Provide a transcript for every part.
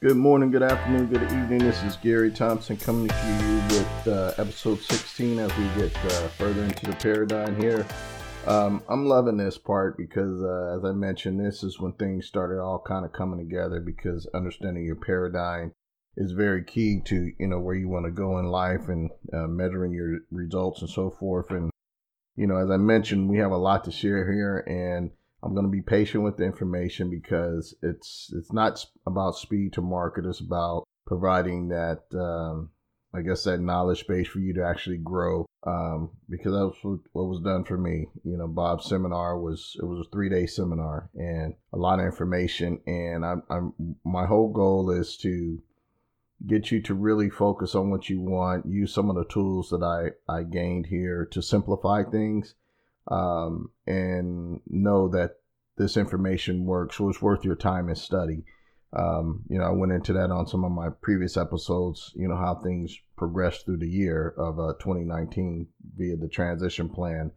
Good morning, good afternoon, good evening. This is Gary Thompson coming to you with uh, episode 16 as we get uh, further into the paradigm here. Um, I'm loving this part because, uh, as I mentioned, this is when things started all kind of coming together because understanding your paradigm is very key to you know where you want to go in life and uh, measuring your results and so forth. And you know, as I mentioned, we have a lot to share here, and I'm going to be patient with the information because it's it's not about speed to market. It's about providing that um, I guess that knowledge base for you to actually grow. Um, because that was what was done for me. You know, Bob's seminar was it was a three day seminar and a lot of information. And I'm, I'm my whole goal is to get you to really focus on what you want. Use some of the tools that I I gained here to simplify things um, and know that this information works, it's worth your time and study. Um, you know, I went into that on some of my previous episodes, you know, how things progressed through the year of uh, 2019 via the transition plan.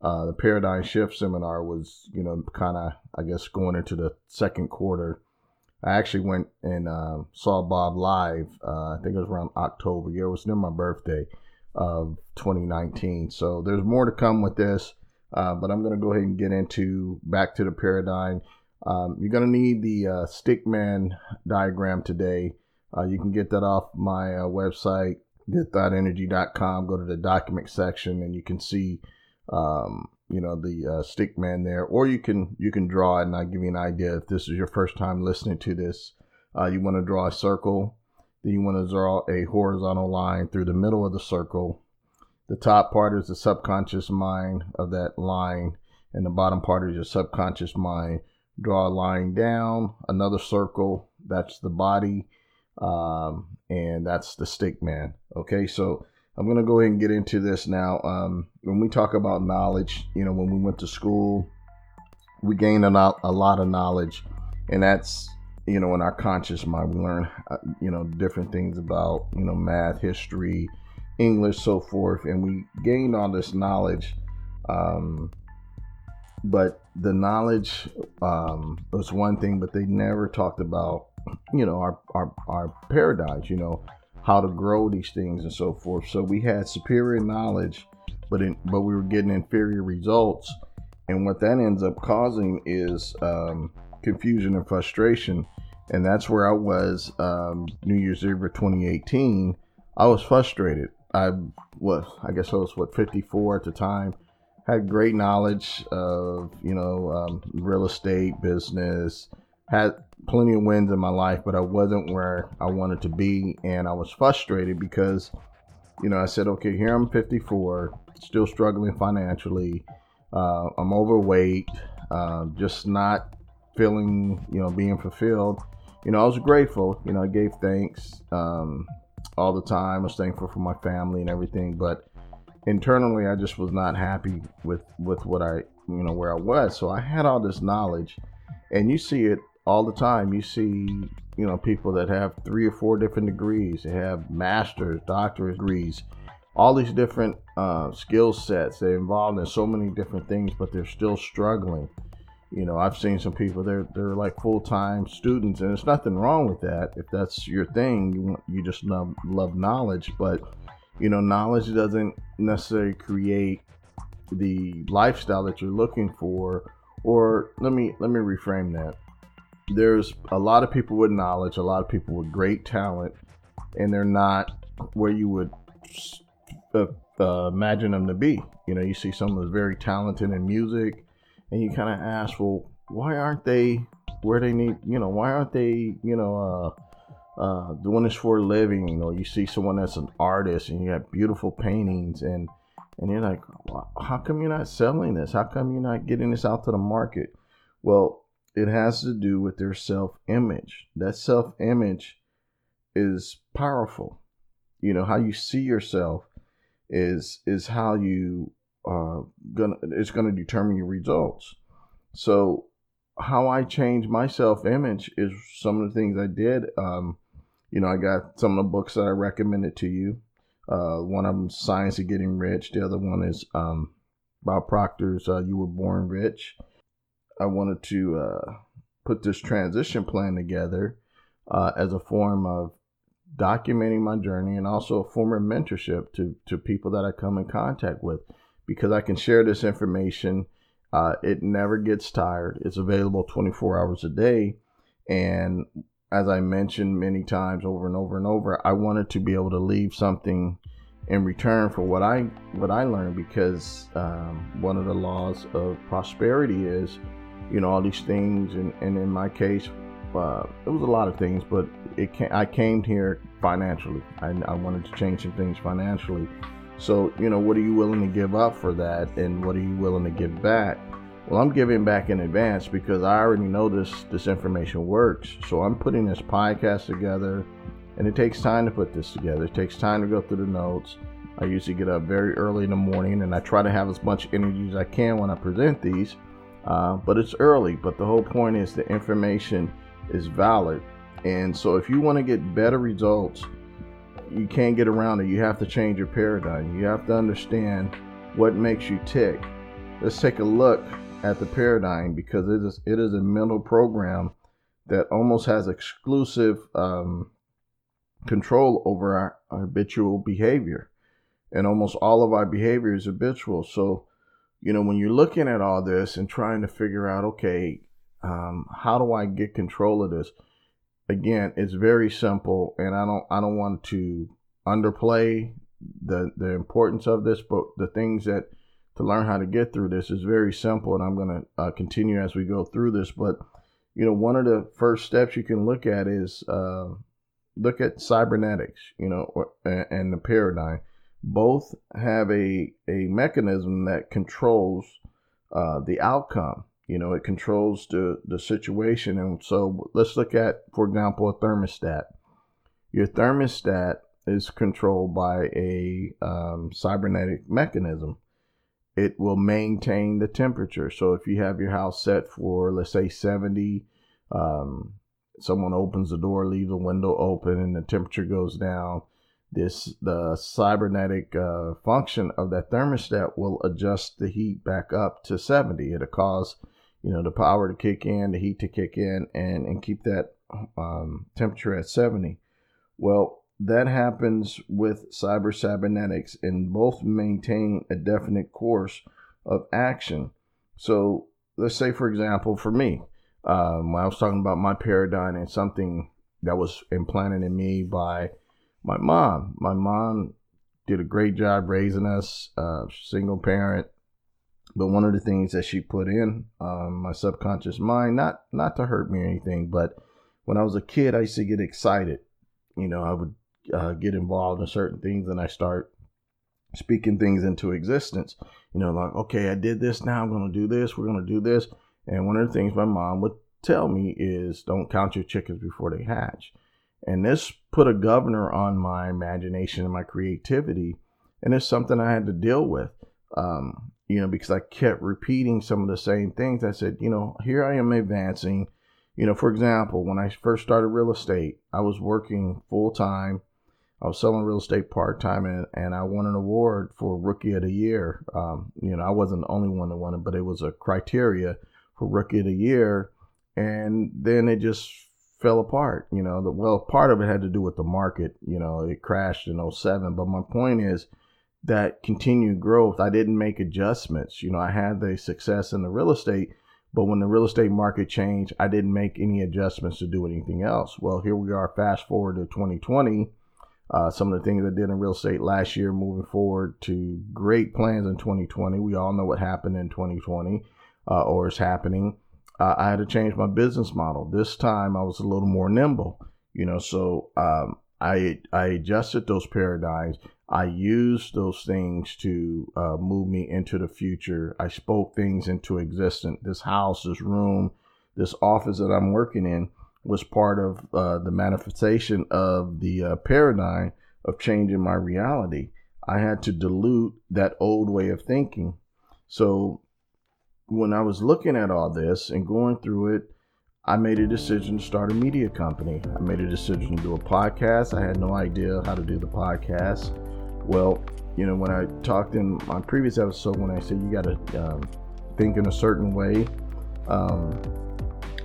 Uh, the paradigm shift seminar was, you know, kind of, I guess, going into the second quarter. I actually went and uh, saw Bob live. Uh, I think it was around October. Yeah, it was near my birthday of 2019. So there's more to come with this. Uh, but I'm going to go ahead and get into back to the paradigm. Um, you're going to need the uh, stickman diagram today. Uh, you can get that off my uh, website, getthoughtenergy.com. Go to the document section and you can see, um, you know, the uh, stickman there. Or you can you can draw it and I'll give you an idea if this is your first time listening to this. You want to draw a circle. Then you want to draw a horizontal line through the middle of the circle the top part is the subconscious mind of that line, and the bottom part is your subconscious mind. Draw a line down, another circle, that's the body, um, and that's the stick man. Okay, so I'm going to go ahead and get into this now. Um, when we talk about knowledge, you know, when we went to school, we gained a, lot, a lot of knowledge, and that's you know in our conscious mind we learn uh, you know different things about you know math history English, so forth, and we gained all this knowledge. Um, but the knowledge um, was one thing, but they never talked about, you know, our, our, our paradigms, you know, how to grow these things and so forth. So we had superior knowledge, but in, but we were getting inferior results. And what that ends up causing is um, confusion and frustration. And that's where I was um, New Year's Eve of 2018. I was frustrated. I was, I guess I was what 54 at the time. Had great knowledge of you know um, real estate business. Had plenty of wins in my life, but I wasn't where I wanted to be, and I was frustrated because you know I said, okay, here I'm 54, still struggling financially. Uh, I'm overweight, uh, just not feeling you know being fulfilled. You know I was grateful. You know I gave thanks. Um, all the time. I was thankful for my family and everything, but internally, I just was not happy with with what I you know where I was. So I had all this knowledge, and you see it all the time. You see you know people that have three or four different degrees. They have masters, doctorate degrees, all these different uh, skill sets. They're involved in so many different things, but they're still struggling you know i've seen some people they're they're like full-time students and there's nothing wrong with that. If that's your thing you want you just love love knowledge but you know knowledge doesn't necessarily create the lifestyle that you're looking for or let me let me reframe that. There's a lot of people with knowledge a lot of people with great talent and they're not where you would uh, uh, imagine them to be. You know you see someone who's very talented in music and you kind of ask, well, why aren't they where they need? You know, why aren't they? You know, uh, uh, doing this for a living? You know, you see someone that's an artist and you have beautiful paintings and and you're like, how come you're not selling this? How come you're not getting this out to the market? Well, it has to do with their self image. That self image is powerful. You know, how you see yourself is is how you uh, gonna it's gonna determine your results. So how I change my self image is some of the things I did. Um, you know, I got some of the books that I recommended to you. Uh, one of them, Science of Getting Rich. The other one is um, Bob Proctor's uh, You Were Born Rich. I wanted to uh, put this transition plan together uh, as a form of documenting my journey and also a form of mentorship to, to people that I come in contact with because I can share this information. Uh, it never gets tired. It's available 24 hours a day. And as I mentioned many times over and over and over, I wanted to be able to leave something in return for what I what I learned because um, one of the laws of prosperity is, you know, all these things, and, and in my case, uh, it was a lot of things, but it came, I came here financially. I, I wanted to change some things financially. So, you know, what are you willing to give up for that, and what are you willing to give back? Well, I'm giving back in advance because I already know this this information works. So I'm putting this podcast together, and it takes time to put this together. It takes time to go through the notes. I usually get up very early in the morning, and I try to have as much energy as I can when I present these. Uh, but it's early. But the whole point is the information is valid. And so if you want to get better results, you can't get around it. You have to change your paradigm. You have to understand what makes you tick. Let's take a look at the paradigm because it is it is a mental program that almost has exclusive um, control over our, our habitual behavior, and almost all of our behavior is habitual. So, you know, when you're looking at all this and trying to figure out, okay, um, how do I get control of this? Again, it's very simple, and I don't I don't want to underplay the the importance of this, but the things that to learn how to get through this is very simple, and I'm going to uh, continue as we go through this. But you know, one of the first steps you can look at is uh, look at cybernetics, you know, or, and the paradigm. Both have a a mechanism that controls uh, the outcome. You know, it controls the, the situation. And so let's look at, for example, a thermostat. Your thermostat is controlled by a um, cybernetic mechanism. It will maintain the temperature. So if you have your house set for, let's say, 70, um, someone opens the door, leaves the window open, and the temperature goes down, this the cybernetic uh, function of that thermostat will adjust the heat back up to 70. It'll cause you know, the power to kick in, the heat to kick in, and, and keep that um, temperature at 70. Well, that happens with cyber cybernetics, and both maintain a definite course of action. So, let's say, for example, for me, um, I was talking about my paradigm and something that was implanted in me by my mom, my mom did a great job raising us, uh, single parent, but one of the things that she put in um, my subconscious mind, not not to hurt me or anything, but when I was a kid, I used to get excited. You know, I would uh, get involved in certain things, and I start speaking things into existence. You know, like okay, I did this. Now I'm going to do this. We're going to do this. And one of the things my mom would tell me is, "Don't count your chickens before they hatch." And this put a governor on my imagination and my creativity, and it's something I had to deal with. Um, you know, because I kept repeating some of the same things. I said, you know, here I am advancing. You know, for example, when I first started real estate, I was working full time. I was selling real estate part time, and, and I won an award for Rookie of the Year. Um, you know, I wasn't the only one that won it, but it was a criteria for Rookie of the Year. And then it just fell apart. You know, the, well, part of it had to do with the market. You know, it crashed in 07. But my point is, that continued growth, I didn't make adjustments. You know, I had the success in the real estate, but when the real estate market changed, I didn't make any adjustments to do anything else. Well, here we are, fast forward to 2020. Uh, some of the things I did in real estate last year, moving forward to great plans in 2020. We all know what happened in 2020 uh, or is happening. Uh, I had to change my business model. This time I was a little more nimble, you know, so um, I, I adjusted those paradigms I used those things to uh, move me into the future. I spoke things into existence. This house, this room, this office that I'm working in was part of uh, the manifestation of the uh, paradigm of changing my reality. I had to dilute that old way of thinking. So when I was looking at all this and going through it, I made a decision to start a media company. I made a decision to do a podcast. I had no idea how to do the podcast. Well, you know, when I talked in my previous episode, when I said you got to um, think in a certain way, um,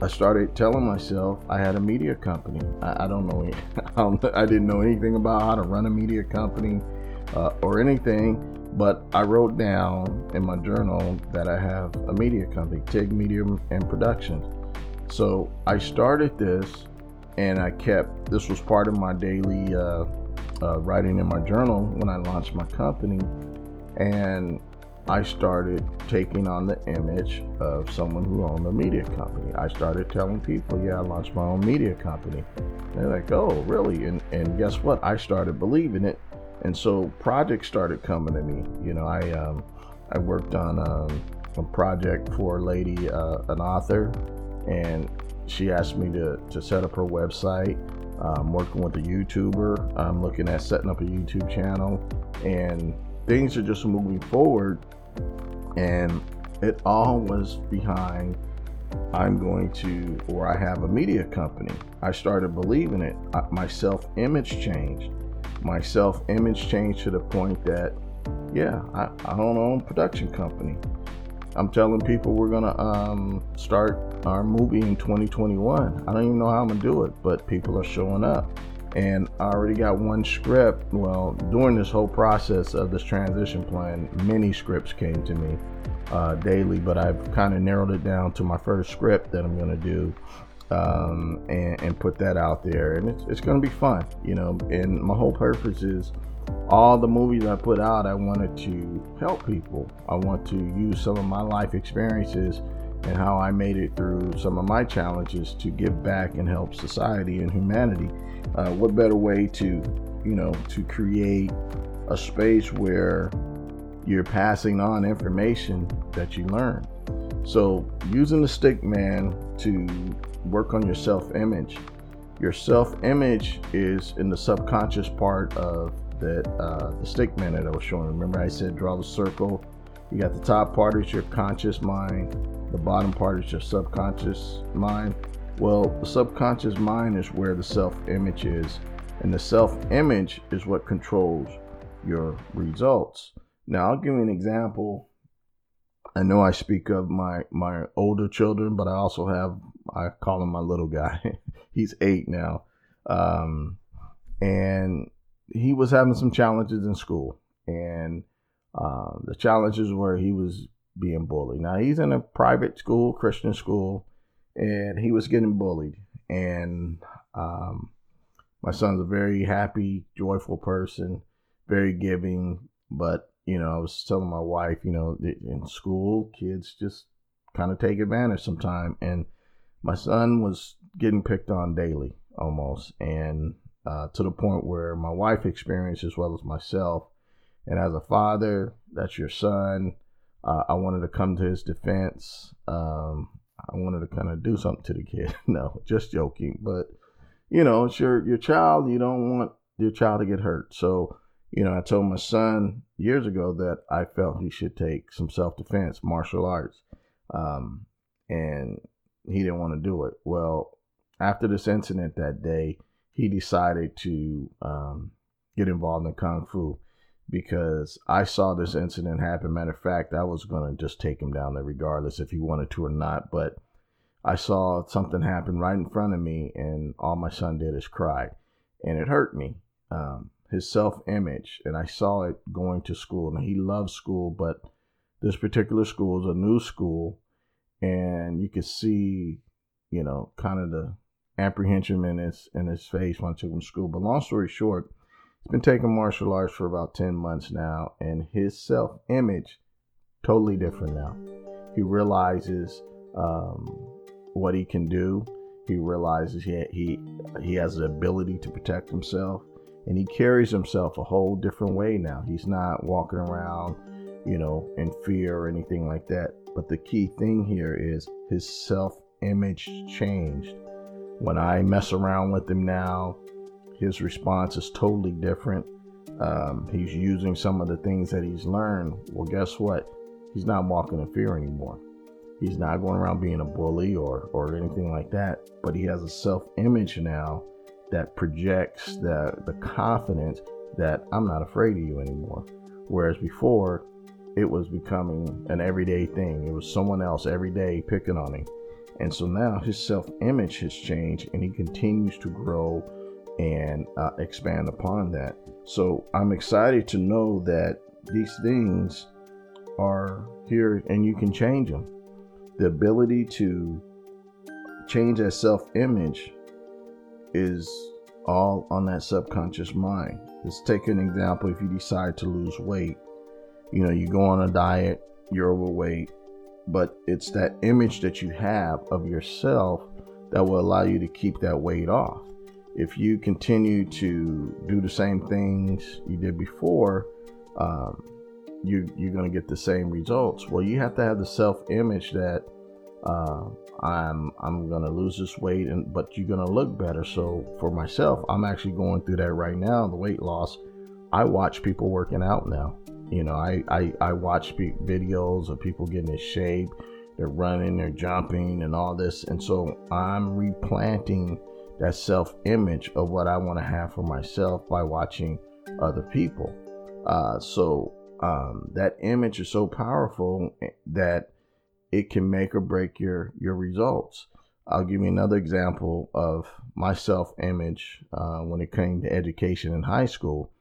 I started telling myself I had a media company. I, I don't know, I, I, didn't know anything about how to run a media company uh, or anything, but I wrote down in my journal that I have a media company, TIG Media and Productions. So I started this and I kept, this was part of my daily uh, uh, writing in my journal when I launched my company. And I started taking on the image of someone who owned a media company. I started telling people, yeah, I launched my own media company. And they're like, oh, really? And, and guess what? I started believing it. And so projects started coming to me. You know, I, um, I worked on um, a project for a lady, uh, an author, and she asked me to, to set up her website. I'm working with a YouTuber. I'm looking at setting up a YouTube channel, and things are just moving forward and it all was behind I'm going to, or I have a media company. I started believing it. my self image changed. My self image changed to the point that, yeah, I, I own my own a production company. I'm telling people we're gonna um, start our movie in 2021. I don't even know how I'm gonna do it, but people are showing up and I already got one script. Well, during this whole process of this transition plan, many scripts came to me uh, daily, but I've kind of narrowed it down to my first script that I'm to do um, and, and, put that out there. And it's, it's to be fun, you know. And my whole purpose is all the movies I put out, I wanted to help people. I want to use some of my life experiences and how I made it through some of my challenges to give back and help society and humanity. Uh, what better way to, you know, to create a space where you're passing on information that you learn. So, using the stick man to work on your self image. Your self image is in the subconscious part of that uh, the stick man that I was showing. Remember, I said draw the circle. You got the top part is your conscious mind, the bottom part is your subconscious mind. Well, the subconscious mind is where the self image is, and the self image is what controls your results. Now, I'll give you an example. I know I speak of my my older children, but I also have I call him my little guy. He's eight now, um, and he was having some challenges in school, and uh, the challenges were he was being bullied. Now he's in a private school, Christian school, and he was getting bullied. And um, my son's a very happy, joyful person, very giving. But you know, I was telling my wife, you know, in school, kids just kind of take advantage sometimes. And my son was getting picked on daily, almost, and uh, to the point where my wife experienced as well as myself. And as a father, that's your son uh, I wanted to come to his defense. Um, I wanted to kind of do something to the kid. no, just joking. But you know, it's your your child. You don't want your child to get hurt. So you know, I told my son years ago that I felt he should take some self defense, martial arts, um, and he didn't want to do it. Well, after this incident that day, he decided to um, get involved in kung fu because I saw this incident happen. Matter of fact, I was going to just take him down there regardless if he wanted to or not. But I saw something happen right in front of me, and all my son did is cry. And it hurt me. Um, his self image. And I saw it going to school. And he loves school, but this particular school is a new school. And you could see, you know, kind of the apprehension in his in his face when I took him to school. But long story short, He's been taking martial arts for about 10 months now, and his self image totally different now. He realizes um, what he can do. He realizes he, he he has the ability to protect himself, and he carries himself a whole different way now. He's not walking around, you know, in fear or anything like that. But the key thing here is his self image changed. When I mess around with him now, his response is totally different. Um, he's using some of the things that he's learned. Well, guess what? He's not walking in fear anymore. He's not going around being a bully or, or anything like that, but he has a self image now that projects the, the confidence that I'm not afraid of you anymore. Whereas before, it was becoming an everyday thing. It was someone else every day picking on him. And so now his self image has changed and he continues to grow and uh, expand upon that. So I'm excited to know that these things are here and you can change them. The ability to change that self image is all on that subconscious mind. Let's take an example if you decide to lose weight. You know, you go on a diet, you're overweight, but it's that image that you have of yourself that will allow you to keep that weight off. If you continue to do the same things you did before, um, you, you're going to get the same results. Well, you have to have the self image that uh, I'm I'm gonna lose this weight, and but you're gonna look better. So for myself, I'm actually going through that right now. The weight loss. I watch people working out now. You know, I I, I watch videos of people getting in shape. They're running, they're jumping, and all this. And so I'm replanting that self image of what I want to have for myself by watching other people. Uh, so um, that image is so powerful that it can make or break your your results. I'll give you another example of my self image uh, when it came to education in high school.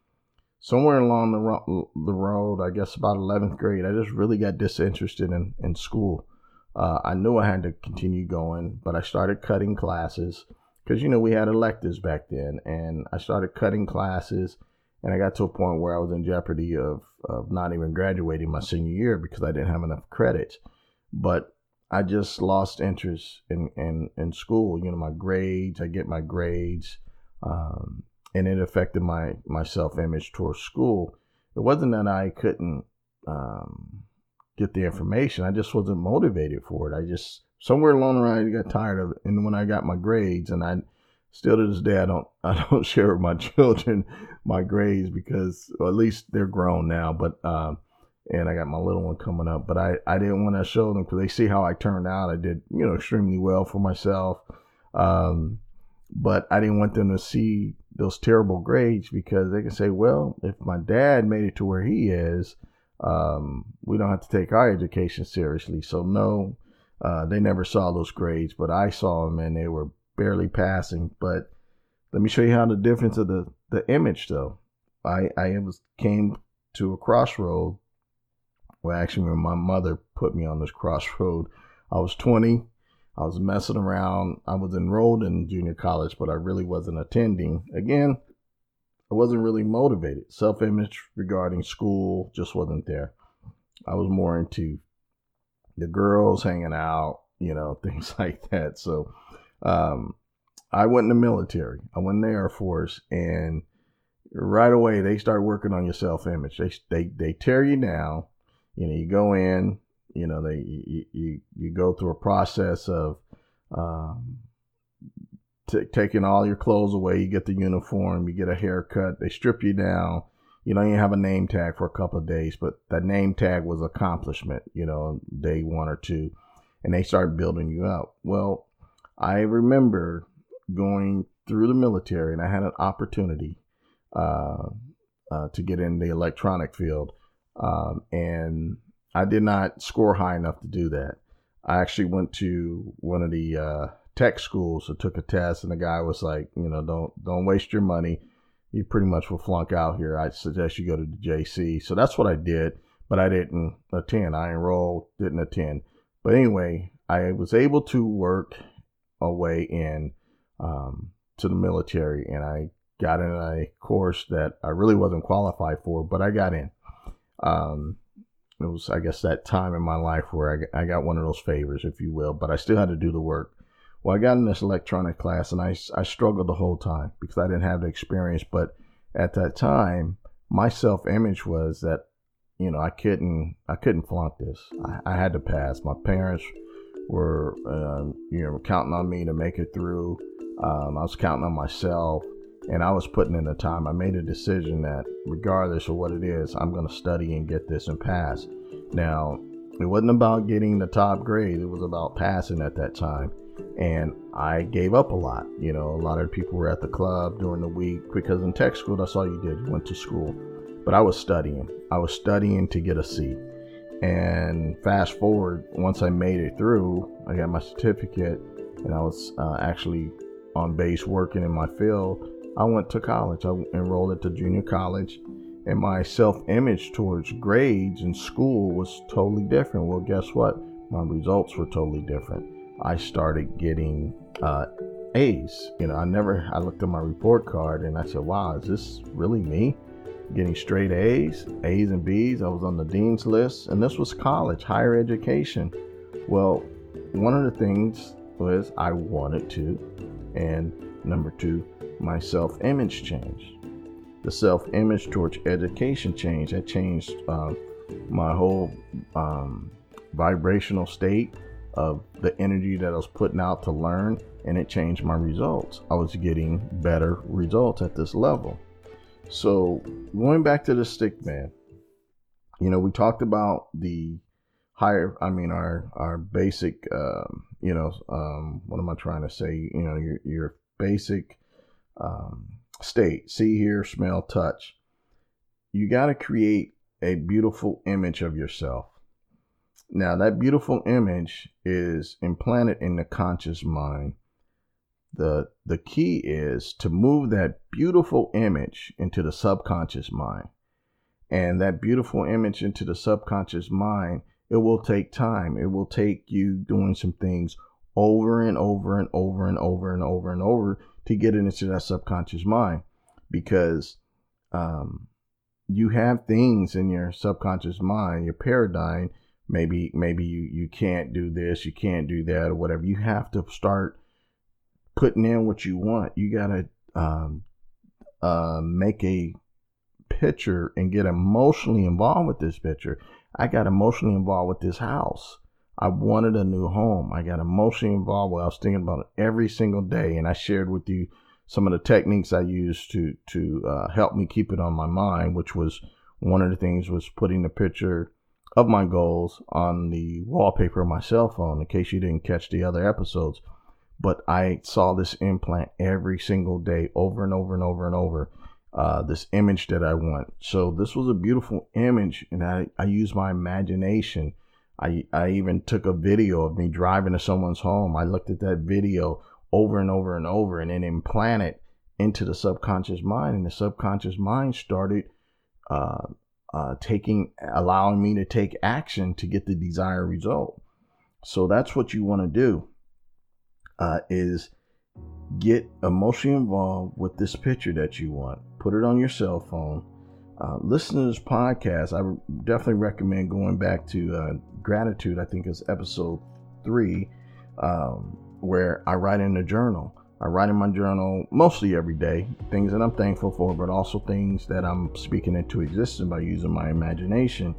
Somewhere along the, ro- the road, I guess about 11th grade, I just really got disinterested in, in school. Uh, I knew I had to continue going, but I started cutting classes because, you know, we had electives back then. And I started cutting classes, and I got to a point where I was in jeopardy of, of not even graduating my senior year because I didn't have enough credits but I just lost interest in, in, in school. You know, my grades, I get my grades, um, and it affected my, my self image towards school. It wasn't that I couldn't um, get the information, I just wasn't motivated for it. I just, somewhere along the line, I got tired of it. And when I got my grades, and I still to this day, I don't, I don't share with my children my grades because, at least they're grown now, but, um, and I got my little one coming up. But I, I didn't want to show them because they see how I turned out. I did, you know, extremely well for myself. Um, but I didn't want them to see those terrible grades because they can say, well, if my dad made it to where he is, um, we don't have to take our education seriously. So, no, uh, they never saw those grades, but I saw them and they were barely passing. But let me show you how the difference of the, the image, though. I, I was came to a crossroad well, actually, when my mother put me on this crossroad, I was 20. I was messing around. I was enrolled in junior college, but I really wasn't attending. Again, I wasn't really motivated. Self image regarding school just wasn't there. I was more into the girls hanging out, you know, things like that. So um, I went in the military. I went in the Air Force, and right away they start working on your self image. They, they they tear you down you know, you go in, you know, they you you, you go through a process of um, t- taking all your clothes away. You get the uniform, you get a haircut. They strip you down. You don't even have a name tag for a couple of days, but that name tag was accomplishment. You know, day one or two, and they start building you up. Well, I remember going through the military, and I had an opportunity uh, uh, to get in the electronic field um, and I did not score high enough to do that. I actually went to one of the uh, tech schools and took a test, and the guy was like, you know, don't don't waste your money. You pretty much will flunk out here. I suggest you go to the JC. So that's what I did, but I didn't attend. I enrolled, didn't attend. But anyway, I was able to work a way in um, to the military, and I got in a course that I really wasn't qualified for, but I got in. Um, it was, I guess, that time in my life where I, I got one of those favors, if you will, but I still had to do the work. Well, I got in this electronic class and I, I struggled the whole time because I didn't have the experience. But at that time, my self image was that, you know, I couldn't, I couldn't flunk this. I, I had to pass. My parents were, uh, you know, counting on me to make it through. Um, I was counting on myself and I was putting in the time. I made a decision that regardless of what it is, I'm going to study and get this and pass. Now, it wasn't about getting the top grade, it was about passing at that time. And I gave up a lot. You know, a lot of people were at the club during the week because in tech school, that's all you did. You went to school. But I was studying. I was studying to get a C. And fast forward, once I made it through, I got my certificate, and I was uh, actually on base working in my field. I went to college. I enrolled at the junior college, and my self-image towards grades in school was totally different. Well, guess what? My results were totally different. I started getting uh, A's. You know, I never. I looked at my report card and I said, "Wow, is this really me?" Getting straight A's, A's and B's. I was on the dean's list, and this was college, higher education. Well, one of the things was I wanted to, and number two, my self-image changed. The self-image towards education changed. That changed uh, my whole um, vibrational state of the energy that I was putting out to learn, and it changed my results. I was getting better results at this level. So, going back to the stick man, you know, we talked about the higher, I mean, our our basic, um, you know, um, what am I trying to say? You know, your your basic um, state: see, hear, smell, touch. You got to create a beautiful image of yourself now, that beautiful image is implanted in the conscious mind. The, the key is to move that beautiful image into the subconscious mind. And that beautiful image into the subconscious mind, it will take time. It will take you doing some things over and over and over and over and over and over to get it into that subconscious mind because um, you have things in your subconscious mind, your paradigm maybe maybe you you can't do this you can't do that or whatever. You have to start putting in what you want. You got to um, uh, make a picture and get emotionally involved with this picture. I got emotionally involved with this house. I wanted a new home. I got emotionally involved with i was thinking about it every single day and i shared with you some of the techniques i used to to uh, help me keep it on my mind which was one of the things was putting the picture of my goals on the wallpaper of my cell phone in case you didn't catch the other episodes. But I saw this implant every single day over and over and over and over. Uh, this image that I want. So this was a beautiful image, and I, I used my imagination. I, I even took a video of me driving to someone's home. I looked at that video over and over and over and then implanted into the subconscious mind. And the subconscious mind started uh, uh, taking, allowing me to take action to get the desired result. So that's what you want to do. Uh, is get emotionally involved with this picture that you want. Put it on your cell phone. Uh, listen to this podcast. I definitely recommend going back to uh, gratitude. I think it's episode three, um, where I write in a journal. I write in my journal mostly every day, things that I'm thankful for, but also things that I'm speaking into existence by using my imagination.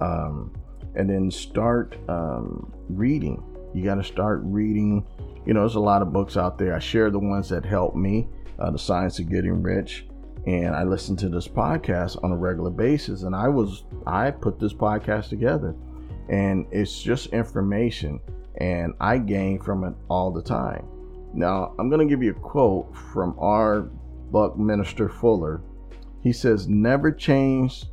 Um, and then start um, reading. You got to start reading. You know, there's a lot of books out there. I share the ones that help me, uh, The Science of Getting Rich. And I listen to this podcast on a regular basis. And I was, I put this podcast together. And it's just information. And I gain from it all the time. Now, I'm going to give you a quote from our Buckminster Fuller. He says, Never change,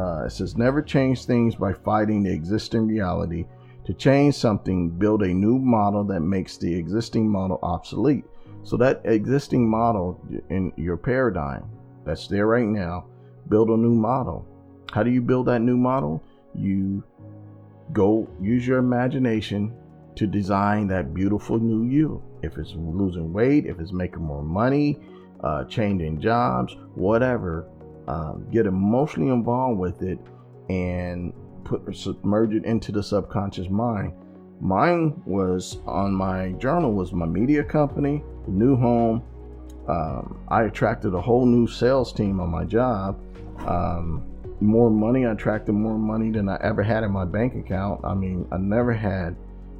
uh, it says, never change things by fighting the existing reality. To change something, build a new model that makes the existing model obsolete. So, that existing model in your paradigm that's there right now, build a new model. How do you build that new model? You go use your imagination to design that beautiful new you. If it's losing weight, if it's making more money, uh, changing jobs, whatever, uh, get emotionally involved with it and put submerge it into the subconscious mind. Mine was on my journal was my media company, new home. Um, I attracted a whole new sales team on my job. Um, more money, I attracted more money than I ever had in my bank account. I mean, I never had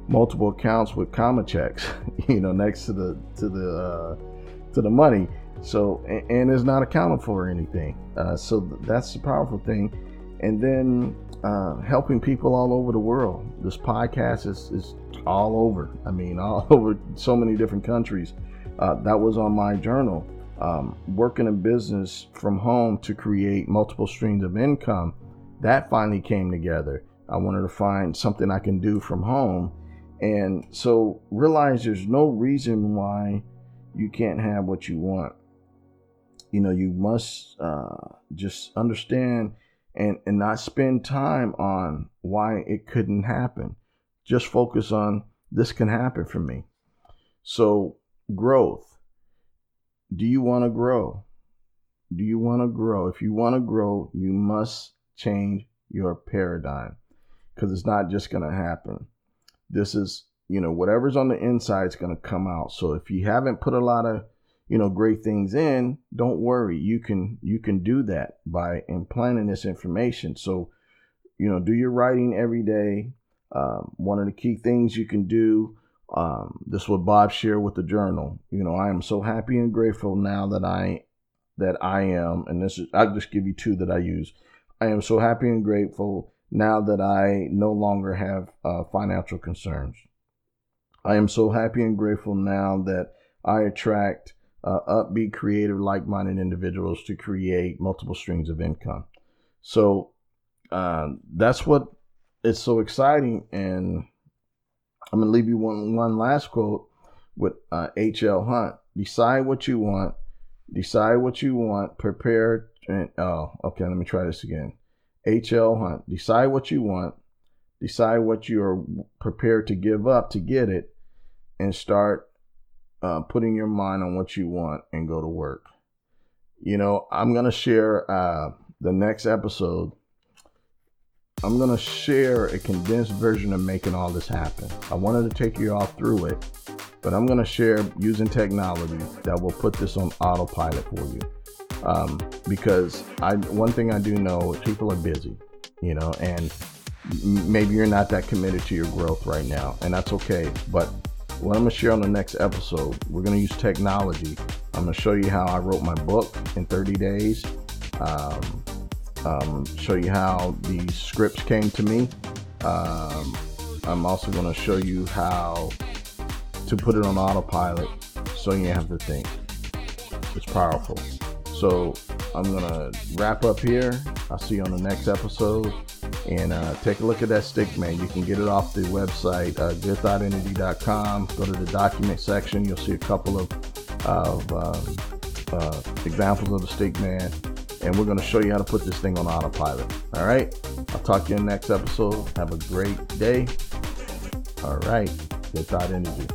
multiple accounts with comma checks, you know, next to the to the uh, to the money. So and, and it's not accounted for anything. Uh, so that's the powerful thing. And then uh, helping people all over the world. This podcast is is all over. I mean, all over so many different countries. Uh, that was on my journal. Um, working a business from home to create multiple streams of income. That finally came together I wanted to find something I can do from home. And so realize there's no reason why you can't have what you want. You know, you must uh, just understand and, and not spend time on why it couldn't happen. Just focus on this can happen for me. So, growth. Do you want to grow? Do you want to grow? If you want to grow, you must change your paradigm because it's not just going to happen. This is, you know, whatever's on the inside is going to come out. So if you haven't put a lot of, you know, great things in, don't worry. You can you can do that by implanting this information. So, you know, do your writing every day. Um, one of the key things you can do. Um, this is what Bob shared with the journal. You know, I am so happy and grateful now that I that I am, and this is I'll just give you two that I use. I am so happy and grateful now that I no longer have uh, financial concerns. I am so happy and grateful now that I attract uh, upbeat, creative, like minded individuals to create multiple streams of income. So uh, that's what is so exciting. And I'm going to leave you one, one last quote with H.L. Uh, Hunt Decide what you want, decide what you want, prepare. And, oh, okay, let me try this again. H.L. Hunt. Decide what you want, decide what you are prepared to give up to get it, and start uh, putting your mind on what you want and go to work. You know, I'm going to share uh, the next episode. I'm going to share a condensed version of making all this happen. I wanted to take you all through it, but I'm going to share using technology that will put this on autopilot for you um, because I one thing I do know people are busy, you know, and maybe you're not that committed to your growth right now, and that's okay. But what I'm gonna share on the next episode, we're gonna use technology. I'm gonna show you how I wrote my book in 30 days. Um, um, show you how these scripts came to me. Um, I'm also gonna show you how to put it on autopilot so you have to think. It's powerful. So I'm gonna wrap up here. I'll see you on the next episode. And uh, take a look at that stick, man. You can get it off the website, uh. Go to the document section. You'll see a couple of, of um, uh, examples of the stick, man. And we're to show you how to put this thing on autopilot. All right. I'll talk to you in the next episode. Have a great day. All right. Good Thought Energy.